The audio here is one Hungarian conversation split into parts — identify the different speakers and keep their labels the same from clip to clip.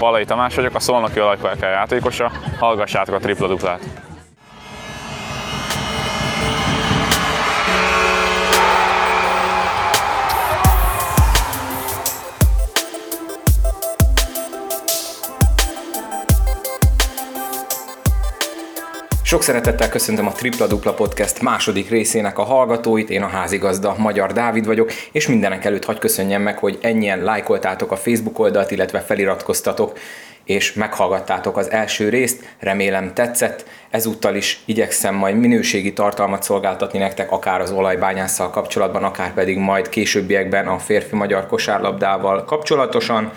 Speaker 1: Palai Tamás vagyok, a Szolnoki Olajkolka játékosa, hallgassátok a tripla duplát.
Speaker 2: Sok szeretettel köszöntöm a Tripla Dupla Podcast második részének a hallgatóit, én a házigazda Magyar Dávid vagyok, és mindenek előtt hagy köszönjem meg, hogy ennyien lájkoltátok a Facebook oldalt, illetve feliratkoztatok, és meghallgattátok az első részt, remélem tetszett. Ezúttal is igyekszem majd minőségi tartalmat szolgáltatni nektek, akár az olajbányásszal kapcsolatban, akár pedig majd későbbiekben a férfi magyar kosárlabdával kapcsolatosan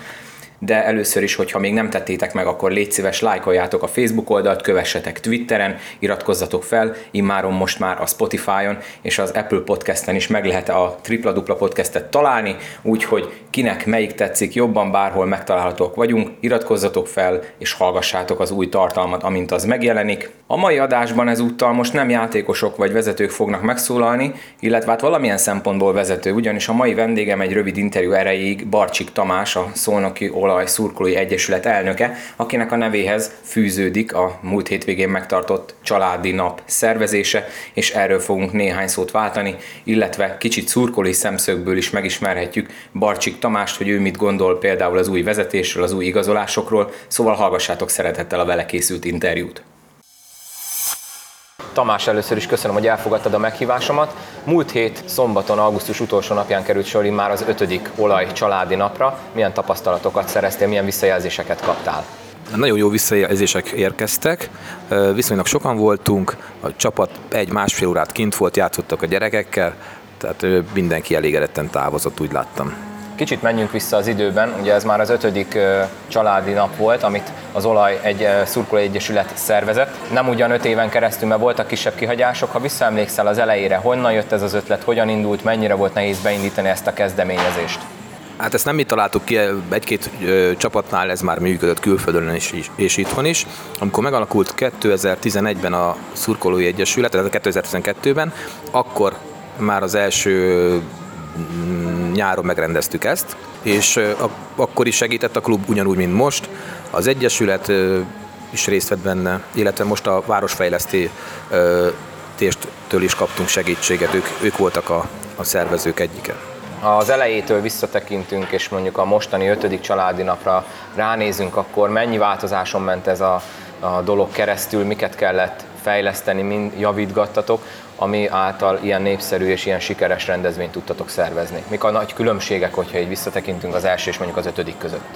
Speaker 2: de először is, hogyha még nem tettétek meg, akkor légy szíves, lájkoljátok a Facebook oldalt, kövessetek Twitteren, iratkozzatok fel, immáron most már a Spotify-on és az Apple Podcast-en is meg lehet a Tripla Dupla Podcastet találni, úgyhogy kinek melyik tetszik jobban, bárhol megtalálhatók vagyunk, iratkozzatok fel és hallgassátok az új tartalmat, amint az megjelenik. A mai adásban ezúttal most nem játékosok vagy vezetők fognak megszólalni, illetve hát valamilyen szempontból vezető, ugyanis a mai vendégem egy rövid interjú erejéig Barcsik Tamás, a Szolnoki Olaj Szurkolói Egyesület elnöke, akinek a nevéhez fűződik a múlt hétvégén megtartott családi nap szervezése, és erről fogunk néhány szót váltani, illetve kicsit szurkolói szemszögből is megismerhetjük Barcsik Tamást, hogy ő mit gondol például az új vezetésről, az új igazolásokról, szóval hallgassátok szeretettel a vele készült interjút. Tamás, először is köszönöm, hogy elfogadtad a meghívásomat. Múlt hét szombaton, augusztus utolsó napján került sor már az ötödik olaj családi napra. Milyen tapasztalatokat szereztél, milyen visszajelzéseket kaptál?
Speaker 3: Nagyon jó visszajelzések érkeztek, viszonylag sokan voltunk, a csapat egy-másfél órát kint volt, játszottak a gyerekekkel, tehát mindenki elégedetten távozott, úgy láttam.
Speaker 2: Kicsit menjünk vissza az időben, ugye ez már az ötödik családi nap volt, amit az Olaj egy szurkoló egyesület szervezett. Nem ugyan öt éven keresztül, mert voltak kisebb kihagyások. Ha visszaemlékszel az elejére, honnan jött ez az ötlet, hogyan indult, mennyire volt nehéz beindítani ezt a kezdeményezést?
Speaker 3: Hát ezt nem mi találtuk ki, egy-két csapatnál ez már működött külföldön is, és itthon is. Amikor megalakult 2011-ben a szurkolói egyesület, tehát 2012-ben, akkor már az első nyáron megrendeztük ezt, és akkor is segített a klub ugyanúgy, mint most. Az Egyesület is részt vett benne, illetve most a városfejlesztéstől is kaptunk segítséget, ők, ők voltak a, a szervezők egyike.
Speaker 2: Ha az elejétől visszatekintünk, és mondjuk a mostani ötödik családi napra ránézünk, akkor mennyi változáson ment ez a, a dolog keresztül, miket kellett fejleszteni, mind javítgattatok, ami által ilyen népszerű és ilyen sikeres rendezvényt tudtatok szervezni? Mik a nagy különbségek, hogyha így visszatekintünk az első és mondjuk az ötödik között?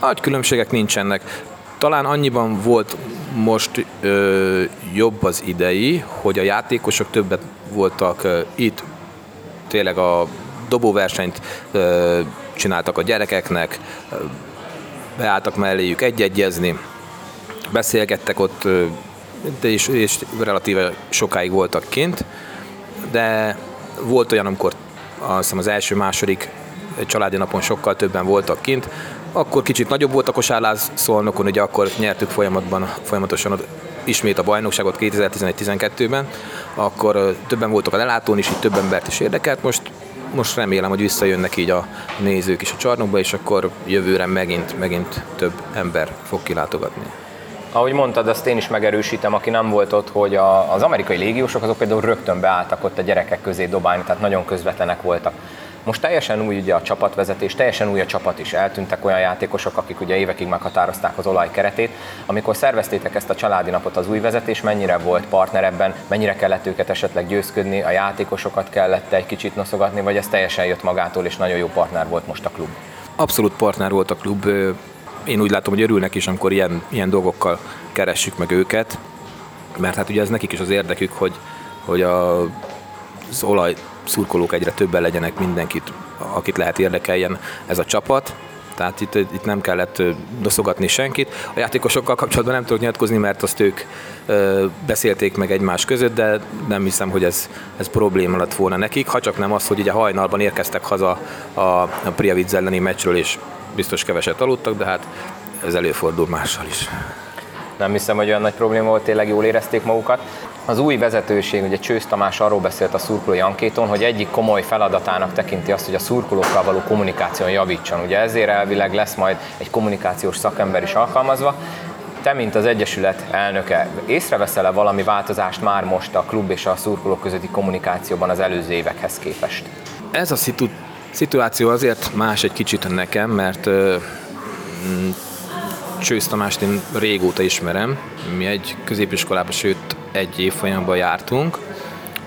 Speaker 3: Nagy különbségek nincsenek. Talán annyiban volt most ö, jobb az idei, hogy a játékosok többet voltak ö, itt, tényleg a dobóversenyt ö, csináltak a gyerekeknek, ö, beálltak melléjük egyegyezni, beszélgettek ott de is, és relatíve sokáig voltak kint, de volt olyan, amikor azt hiszem az első-második családi napon sokkal többen voltak kint, akkor kicsit nagyobb volt a kosárláz szolnokon, ugye akkor nyertük folyamatban, folyamatosan ismét a bajnokságot 2011-12-ben, akkor többen voltak a lelátón is, így több embert is érdekelt. Most, most remélem, hogy visszajönnek így a nézők is a csarnokba, és akkor jövőre megint, megint több ember fog kilátogatni
Speaker 2: ahogy mondtad, azt én is megerősítem, aki nem volt ott, hogy a, az amerikai légiósok azok például rögtön beálltak ott a gyerekek közé dobálni, tehát nagyon közvetlenek voltak. Most teljesen új ugye a csapatvezetés, teljesen új a csapat is. Eltűntek olyan játékosok, akik ugye évekig meghatározták az olaj keretét. Amikor szerveztétek ezt a családi napot az új vezetés, mennyire volt partner ebben, mennyire kellett őket esetleg győzködni, a játékosokat kellett egy kicsit noszogatni, vagy ez teljesen jött magától, és nagyon jó partner volt most a klub?
Speaker 3: Abszolút partner volt a klub én úgy látom, hogy örülnek is, amikor ilyen, ilyen dolgokkal keressük meg őket, mert hát ugye ez nekik is az érdekük, hogy, hogy a, az olaj szurkolók egyre többen legyenek mindenkit, akit lehet érdekeljen ez a csapat, tehát itt, itt nem kellett doszogatni senkit. A játékosokkal kapcsolatban nem tudok nyilatkozni, mert azt ők ö, beszélték meg egymás között, de nem hiszem, hogy ez, ez probléma lett volna nekik, ha csak nem az, hogy ugye hajnalban érkeztek haza a, a Priavic elleni meccsről, és biztos keveset aludtak, de hát ez előfordul mással is.
Speaker 2: nem hiszem, hogy olyan nagy probléma volt, tényleg jól érezték magukat. Az új vezetőség, ugye Csősz Tamás arról beszélt a szurkolói ankéton, hogy egyik komoly feladatának tekinti azt, hogy a szurkolókkal való kommunikáción javítson. Ugye ezért elvileg lesz majd egy kommunikációs szakember is alkalmazva. Te, mint az Egyesület elnöke, észreveszel-e valami változást már most a klub és a szurkolók közötti kommunikációban az előző évekhez képest?
Speaker 3: Ez a szitu- szituáció azért más egy kicsit nekem, mert mm, Csősz Tamást én régóta ismerem. Mi egy középiskolában, sőt egy évfolyamban jártunk,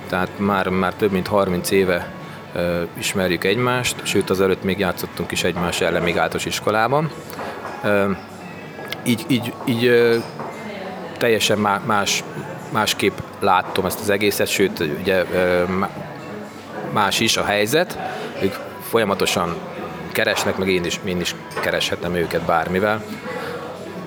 Speaker 3: tehát már, már több mint 30 éve ö, ismerjük egymást, sőt azelőtt még játszottunk is egymás ellen még általános iskolában. Ö, így, így, így ö, teljesen má- más, másképp láttam ezt az egészet, sőt ugye ö, má- más is a helyzet, ők folyamatosan keresnek, meg én is, én is kereshetem őket bármivel.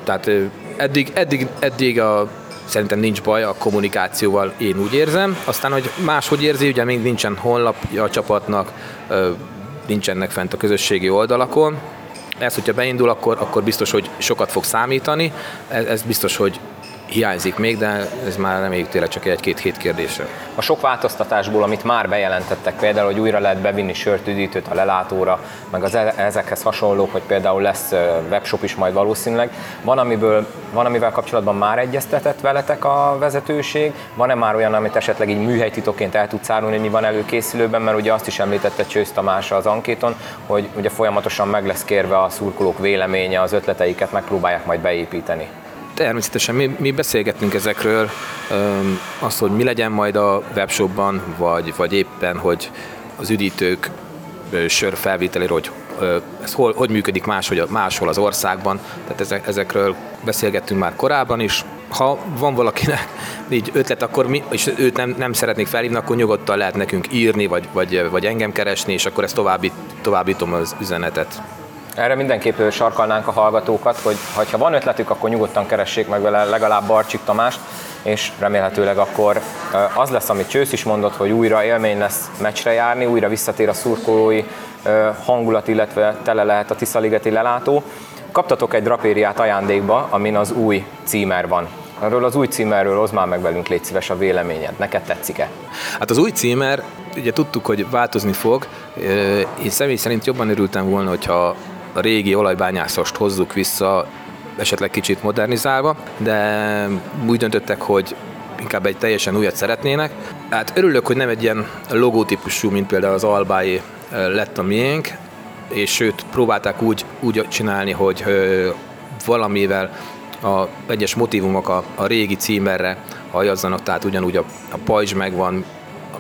Speaker 3: Tehát eddig, eddig, eddig a, szerintem nincs baj a kommunikációval, én úgy érzem. Aztán, hogy máshogy érzi, ugye még nincsen honlapja a csapatnak, nincsenek fent a közösségi oldalakon. Ez, hogyha beindul, akkor, akkor biztos, hogy sokat fog számítani. Ez, ez biztos, hogy hiányzik még, de ez már reméljük tényleg csak egy-két hét kérdése.
Speaker 2: A sok változtatásból, amit már bejelentettek, például, hogy újra lehet bevinni sört, üdítőt a lelátóra, meg az e- ezekhez hasonlók, hogy például lesz webshop is majd valószínűleg, van, amiből, van amivel kapcsolatban már egyeztetett veletek a vezetőség, van-e már olyan, amit esetleg így műhelytitokként el tudsz árulni, mi van előkészülőben, mert ugye azt is említette Csősz Tamás az ankéton, hogy ugye folyamatosan meg lesz kérve a szurkolók véleménye, az ötleteiket megpróbálják majd beépíteni.
Speaker 3: Természetesen mi, mi beszélgettünk ezekről, azt, hogy mi legyen majd a webshopban, vagy, vagy éppen, hogy az üdítők sör felvételéről, hogy ez hol, hogy működik máshogy, máshol az országban. Tehát ezek, ezekről beszélgettünk már korábban is. Ha van valakinek így ötlet, akkor mi, és őt nem, nem szeretnék felhívni, akkor nyugodtan lehet nekünk írni, vagy, vagy, vagy engem keresni, és akkor ezt további, továbbítom az üzenetet.
Speaker 2: Erre mindenképp sarkalnánk a hallgatókat, hogy ha van ötletük, akkor nyugodtan keressék meg vele legalább Barcsik Tamást, és remélhetőleg akkor az lesz, amit Csősz is mondott, hogy újra élmény lesz meccsre járni, újra visszatér a szurkolói hangulat, illetve tele lehet a Tiszaligeti lelátó. Kaptatok egy drapériát ajándékba, amin az új címer van. Erről az új címerről hozd már meg velünk, légy szíves a véleményed. Neked tetszik-e?
Speaker 3: Hát az új címer, ugye tudtuk, hogy változni fog. Én személy szerint jobban örültem volna, hogyha a régi olajbányászost hozzuk vissza, esetleg kicsit modernizálva, de úgy döntöttek, hogy inkább egy teljesen újat szeretnének. Hát örülök, hogy nem egy ilyen logótípusú, mint például az Albáé lett a miénk, és sőt, próbálták úgy, úgy csinálni, hogy valamivel a egyes motivumok a, a régi címerre hajazzanak, tehát ugyanúgy a, a pajzs megvan,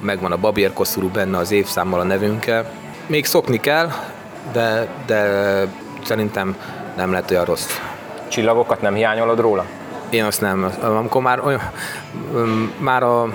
Speaker 3: megvan a babérkoszorú benne az évszámmal a nevünkkel. Még szokni kell, de, de szerintem nem lett olyan rossz.
Speaker 2: Csillagokat nem hiányolod róla?
Speaker 3: Én azt nem, amikor már olyan, már a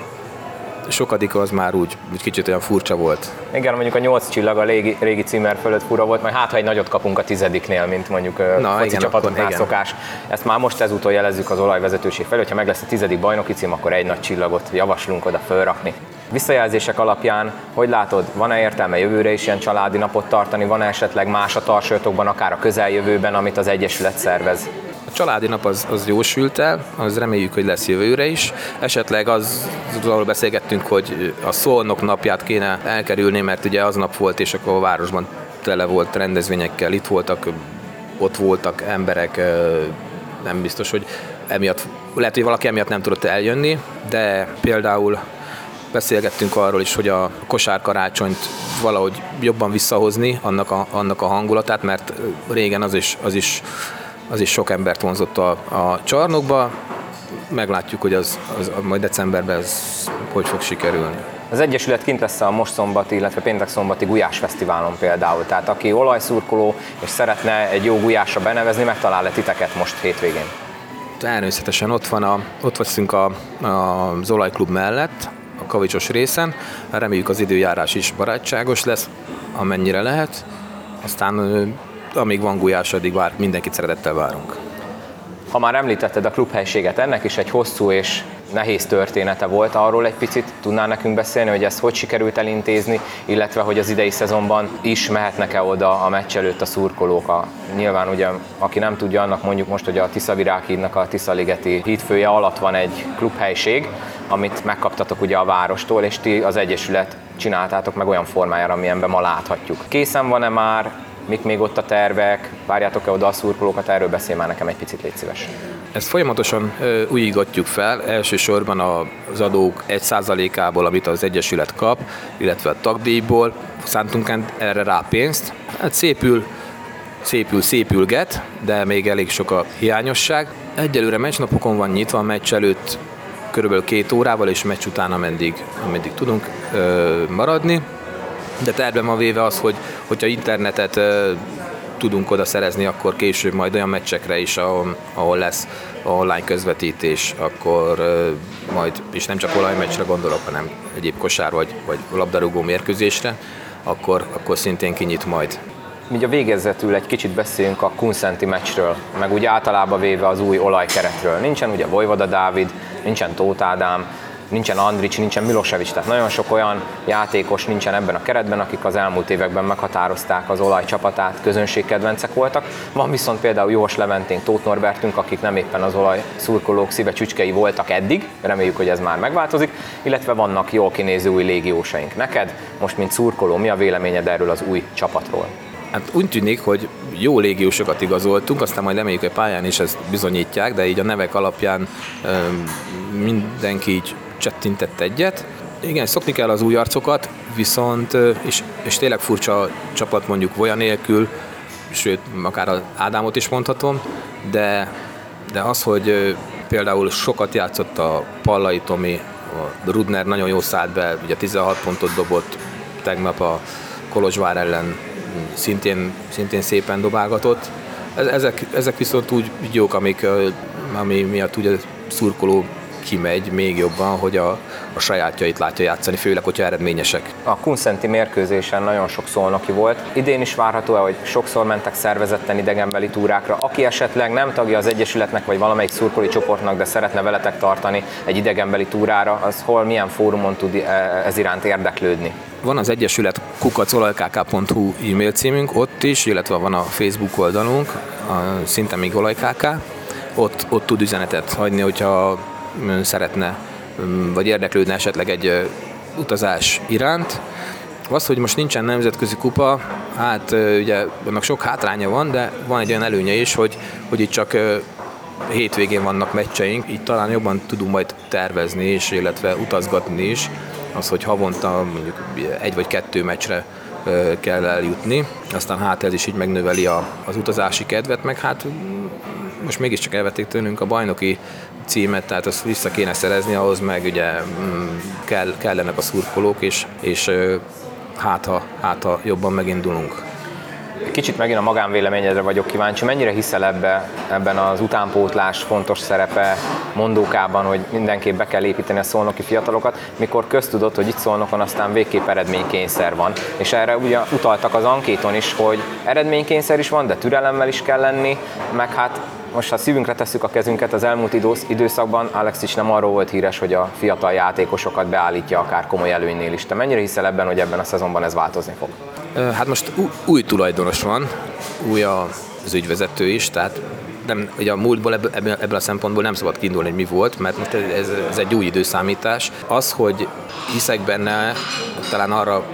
Speaker 3: sokadik az már úgy, úgy kicsit olyan furcsa volt.
Speaker 2: Igen, mondjuk a nyolc csillag a régi, régi címer fölött fura volt, majd hát, ha egy nagyot kapunk a tizediknél, mint mondjuk
Speaker 3: Na,
Speaker 2: foci
Speaker 3: igen,
Speaker 2: csapatoknál
Speaker 3: akkor igen.
Speaker 2: szokás. Ezt már most ezúttal jelezzük az olajvezetőség felé, hogyha meg lesz a tizedik bajnoki cím, akkor egy nagy csillagot javaslunk oda fölrakni. Visszajelzések alapján, hogy látod, van-e értelme jövőre is ilyen családi napot tartani, van-e esetleg más a tarsolyotokban, akár a közeljövőben, amit az Egyesület szervez?
Speaker 3: A családi nap az, az jósült el, az reméljük, hogy lesz jövőre is. Esetleg az, arról beszélgettünk, hogy a szolnok napját kéne elkerülni, mert ugye aznap volt, és akkor a városban tele volt rendezvényekkel, itt voltak, ott voltak emberek, nem biztos, hogy emiatt, lehet, hogy valaki emiatt nem tudott eljönni, de például beszélgettünk arról is, hogy a kosárkarácsonyt valahogy jobban visszahozni annak a, annak a hangulatát, mert régen az is, az is, az is sok embert vonzott a, a csarnokba. Meglátjuk, hogy az, az majd decemberben ez hogy fog sikerülni.
Speaker 2: Az Egyesület kint lesz a most szombati, illetve péntek szombati Gulyás Fesztiválon például. Tehát aki olajszurkoló és szeretne egy jó gulyásra benevezni, megtalál-e titeket most hétvégén?
Speaker 3: Természetesen ott van a, ott vagyunk a, a, az olajklub mellett, kavicsos részen. Reméljük az időjárás is barátságos lesz, amennyire lehet. Aztán amíg van gulyás, addig vár, mindenkit szeretettel várunk.
Speaker 2: Ha már említetted a klubhelységet, ennek is egy hosszú és nehéz története volt. Arról egy picit tudnál nekünk beszélni, hogy ezt hogy sikerült elintézni, illetve hogy az idei szezonban is mehetnek-e oda a meccs előtt a szurkolók. A, nyilván ugye, aki nem tudja, annak mondjuk most, hogy a Tisza Virághídnak a Tiszaligeti hídfője alatt van egy klubhelység, amit megkaptatok ugye a várostól, és ti az Egyesület csináltátok meg olyan formájára, amilyenben ma láthatjuk. Készen van-e már, mik még ott a tervek, várjátok-e oda a szurkolókat, erről beszélj már nekem egy picit, légy szíves.
Speaker 3: Ezt folyamatosan ö, újítgatjuk fel, elsősorban az adók 1%-ából, amit az Egyesület kap, illetve a tagdíjból szántunk erre rá pénzt. Hát szépül, szépül, szépülget, de még elég sok a hiányosság. Egyelőre meccsnapokon van nyitva, a meccs előtt körülbelül két órával, és meccs után ameddig, ameddig tudunk ö, maradni. De tervem a véve az, hogy hogyha internetet tudunk oda szerezni, akkor később majd olyan meccsekre is, ahol, ahol lesz online közvetítés, akkor majd, és nem csak olajmeccsre gondolok, hanem egyéb kosár vagy, vagy labdarúgó mérkőzésre, akkor, akkor szintén kinyit majd.
Speaker 2: Így a végezetül egy kicsit beszéljünk a Kunszenti meccsről, meg úgy általában véve az új olajkeretről. Nincsen ugye Vojvoda Dávid, nincsen Tóth Ádám, nincsen Andrics, nincsen Milosevic, tehát nagyon sok olyan játékos nincsen ebben a keretben, akik az elmúlt években meghatározták az olaj csapatát, közönségkedvencek voltak. Van viszont például Jós Leventén, Tóth Norbertünk, akik nem éppen az olaj szurkolók szíve csücskei voltak eddig, reméljük, hogy ez már megváltozik, illetve vannak jól kinéző új légiósaink. Neked most, mint szurkoló, mi a véleményed erről az új csapatról?
Speaker 3: Hát úgy tűnik, hogy jó légiósokat igazoltunk, aztán majd reméljük, hogy pályán is ezt bizonyítják, de így a nevek alapján mindenki így csettintett egyet. Igen, szokni kell az új arcokat, viszont, és, és tényleg furcsa csapat mondjuk olyan nélkül, sőt, akár az Ádámot is mondhatom, de, de az, hogy például sokat játszott a Pallai Tomi, a Rudner nagyon jó szállt be, ugye 16 pontot dobott tegnap a Kolozsvár ellen szintén, szintén szépen dobálgatott. Ezek, ezek viszont úgy jók, amik, ami miatt ugye szurkoló kimegy még jobban, hogy a, a sajátjait látja játszani, főleg, hogyha eredményesek.
Speaker 2: A Kunszenti mérkőzésen nagyon sok szolnoki volt. Idén is várható hogy sokszor mentek szervezetten idegenbeli túrákra. Aki esetleg nem tagja az Egyesületnek, vagy valamelyik szurkolói csoportnak, de szeretne veletek tartani egy idegenbeli túrára, az hol, milyen fórumon tud e, ez iránt érdeklődni?
Speaker 3: Van az Egyesület kukacolajkk.hu e-mail címünk, ott is, illetve van a Facebook oldalunk, a, szinte még olajkk, ott, ott tud üzenetet hagyni, hogyha szeretne, vagy érdeklődne esetleg egy utazás iránt. Az, hogy most nincsen nemzetközi kupa, hát ugye annak sok hátránya van, de van egy olyan előnye is, hogy, hogy itt csak hétvégén vannak meccseink, így talán jobban tudunk majd tervezni is, illetve utazgatni is, az, hogy havonta mondjuk egy vagy kettő meccsre kell eljutni, aztán hát ez is így megnöveli a, az utazási kedvet, meg hát most mégiscsak elvették tőlünk a bajnoki címet, tehát azt vissza kéne szerezni, ahhoz meg ugye mm, kell, kellenek a szurkolók, és, és hát ha, hát ha jobban megindulunk.
Speaker 2: Kicsit megint a magánvéleményedre vagyok kíváncsi, mennyire hiszel ebbe, ebben az utánpótlás fontos szerepe mondókában, hogy mindenképp be kell építeni a szolnoki fiatalokat, mikor köztudott, hogy itt szolnokon aztán végképp eredménykényszer van. És erre ugye utaltak az ankéton is, hogy eredménykényszer is van, de türelemmel is kell lenni, meg hát most ha szívünkre tesszük a kezünket, az elmúlt időszakban Alex is nem arról volt híres, hogy a fiatal játékosokat beállítja akár komoly előnynél is. Te mennyire hiszel ebben, hogy ebben a szezonban ez változni fog?
Speaker 3: Hát most új tulajdonos van, új az ügyvezető is, tehát nem, ugye a múltból ebből, ebből a szempontból nem szabad kiindulni, hogy mi volt, mert most ez, ez egy új időszámítás. Az, hogy hiszek benne, talán arra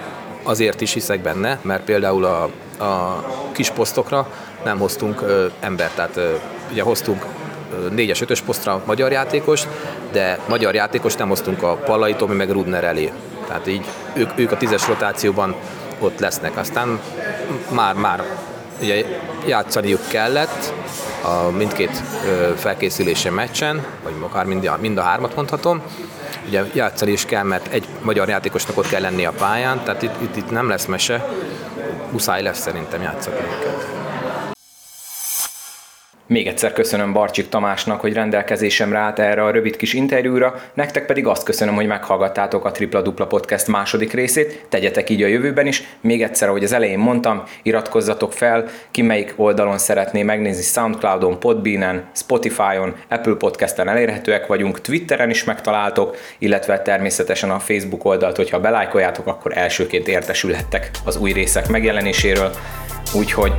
Speaker 3: azért is hiszek benne, mert például a, a kis posztokra nem hoztunk ö, embert, tehát ö, ugye hoztunk négyes, ötös posztra magyar játékos, de magyar játékos nem hoztunk a Pallai Tomi meg Rudner elé. Tehát így ők, ők a tízes rotációban ott lesznek. Aztán már, már ugye játszaniuk kellett a mindkét felkészülési meccsen, vagy akár mind a, mind a hármat mondhatom. Ugye játszani is kell, mert egy magyar játékosnak ott kell lenni a pályán, tehát itt, itt, itt nem lesz mese, muszáj lesz szerintem játszani.
Speaker 2: Még egyszer köszönöm Barcsik Tamásnak, hogy rendelkezésemre állt erre a rövid kis interjúra, nektek pedig azt köszönöm, hogy meghallgattátok a Tripla Dupla Podcast második részét, tegyetek így a jövőben is. Még egyszer, ahogy az elején mondtam, iratkozzatok fel, ki melyik oldalon szeretné megnézni, Soundcloudon, Podbeanen, Spotify-on, Apple Podcast-en elérhetőek vagyunk, Twitteren is megtaláltok, illetve természetesen a Facebook oldalt, hogyha belájkoljátok, akkor elsőként értesülhettek az új részek megjelenéséről. Úgyhogy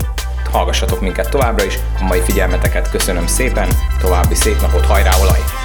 Speaker 2: hallgassatok minket továbbra is, a mai figyelmeteket köszönöm szépen, további szép napot, hajrá olaj!